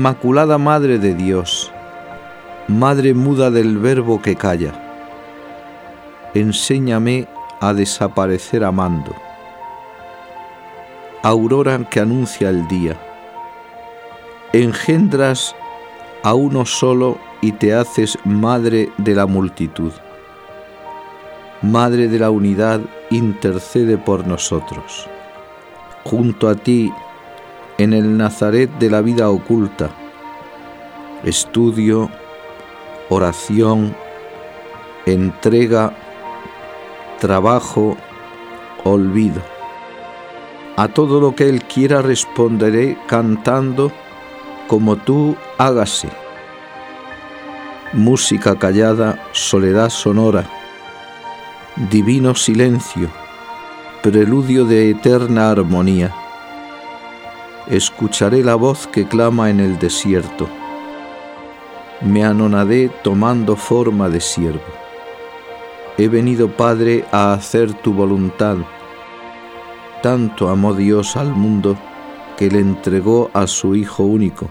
Inmaculada Madre de Dios, Madre muda del Verbo que calla, enséñame a desaparecer amando. Aurora que anuncia el día, engendras a uno solo y te haces madre de la multitud. Madre de la unidad, intercede por nosotros. Junto a ti, en el Nazaret de la vida oculta, estudio, oración, entrega, trabajo, olvido. A todo lo que Él quiera responderé cantando, como tú hágase. Música callada, soledad sonora, divino silencio, preludio de eterna armonía. Escucharé la voz que clama en el desierto. Me anonadé tomando forma de siervo. He venido, Padre, a hacer tu voluntad. Tanto amó Dios al mundo que le entregó a su Hijo único.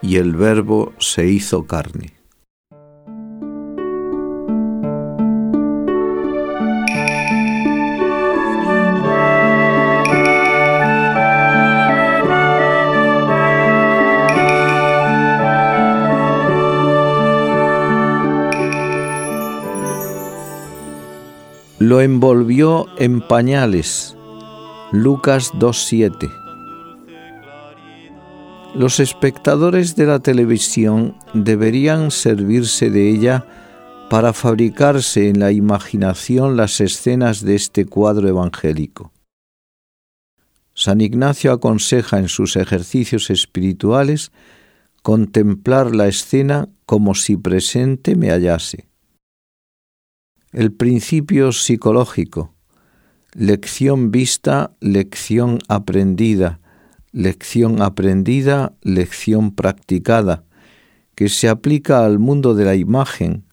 Y el Verbo se hizo carne. Lo envolvió en pañales. Lucas 2.7. Los espectadores de la televisión deberían servirse de ella para fabricarse en la imaginación las escenas de este cuadro evangélico. San Ignacio aconseja en sus ejercicios espirituales contemplar la escena como si presente me hallase. El principio psicológico. Lección vista, lección aprendida, lección aprendida, lección practicada, que se aplica al mundo de la imagen,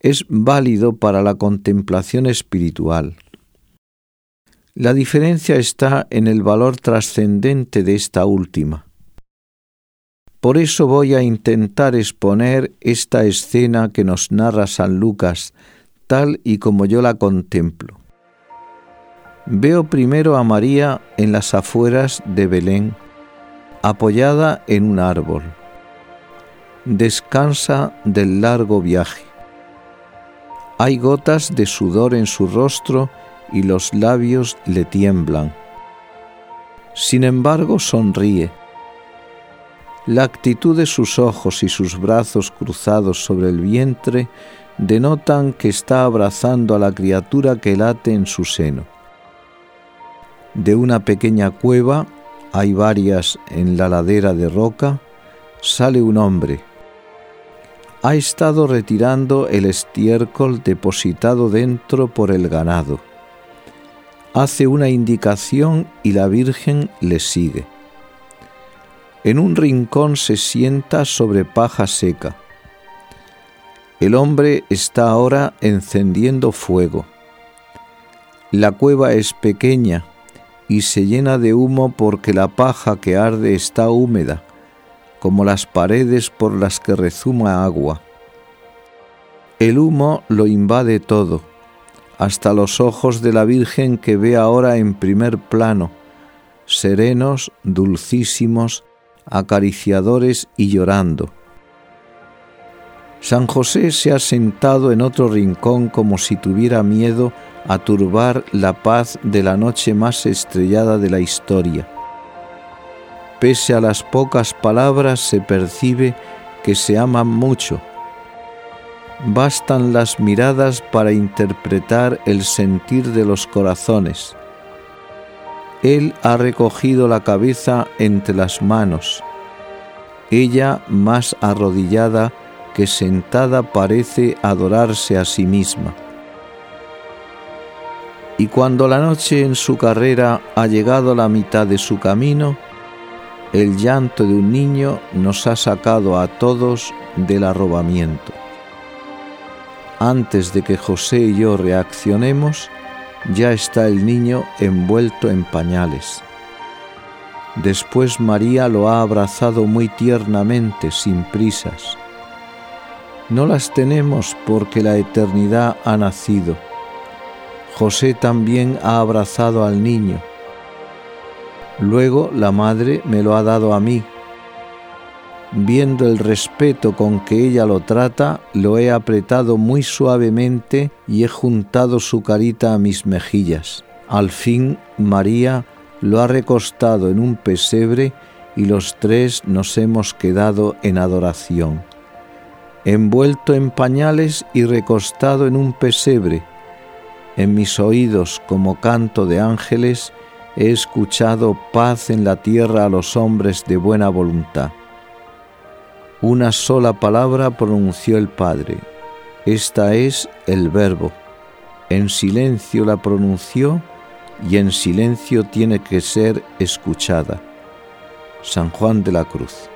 es válido para la contemplación espiritual. La diferencia está en el valor trascendente de esta última. Por eso voy a intentar exponer esta escena que nos narra San Lucas tal y como yo la contemplo. Veo primero a María en las afueras de Belén, apoyada en un árbol. Descansa del largo viaje. Hay gotas de sudor en su rostro y los labios le tiemblan. Sin embargo, sonríe. La actitud de sus ojos y sus brazos cruzados sobre el vientre denotan que está abrazando a la criatura que late en su seno. De una pequeña cueva, hay varias en la ladera de roca, sale un hombre. Ha estado retirando el estiércol depositado dentro por el ganado. Hace una indicación y la Virgen le sigue. En un rincón se sienta sobre paja seca el hombre está ahora encendiendo fuego. La cueva es pequeña y se llena de humo porque la paja que arde está húmeda, como las paredes por las que rezuma agua. El humo lo invade todo, hasta los ojos de la Virgen que ve ahora en primer plano, serenos, dulcísimos, acariciadores y llorando San José se ha sentado en otro rincón como si tuviera miedo a turbar la paz de la noche más estrellada de la historia. Pese a las pocas palabras se percibe que se aman mucho. Bastan las miradas para interpretar el sentir de los corazones. Él ha recogido la cabeza entre las manos, ella más arrodillada que sentada parece adorarse a sí misma. Y cuando la noche en su carrera ha llegado a la mitad de su camino, el llanto de un niño nos ha sacado a todos del arrobamiento. Antes de que José y yo reaccionemos, ya está el niño envuelto en pañales. Después María lo ha abrazado muy tiernamente, sin prisas. No las tenemos porque la eternidad ha nacido. José también ha abrazado al niño. Luego la madre me lo ha dado a mí. Viendo el respeto con que ella lo trata, lo he apretado muy suavemente y he juntado su carita a mis mejillas. Al fin María lo ha recostado en un pesebre y los tres nos hemos quedado en adoración. Envuelto en pañales y recostado en un pesebre, en mis oídos como canto de ángeles, he escuchado paz en la tierra a los hombres de buena voluntad. Una sola palabra pronunció el Padre. Esta es el verbo. En silencio la pronunció y en silencio tiene que ser escuchada. San Juan de la Cruz.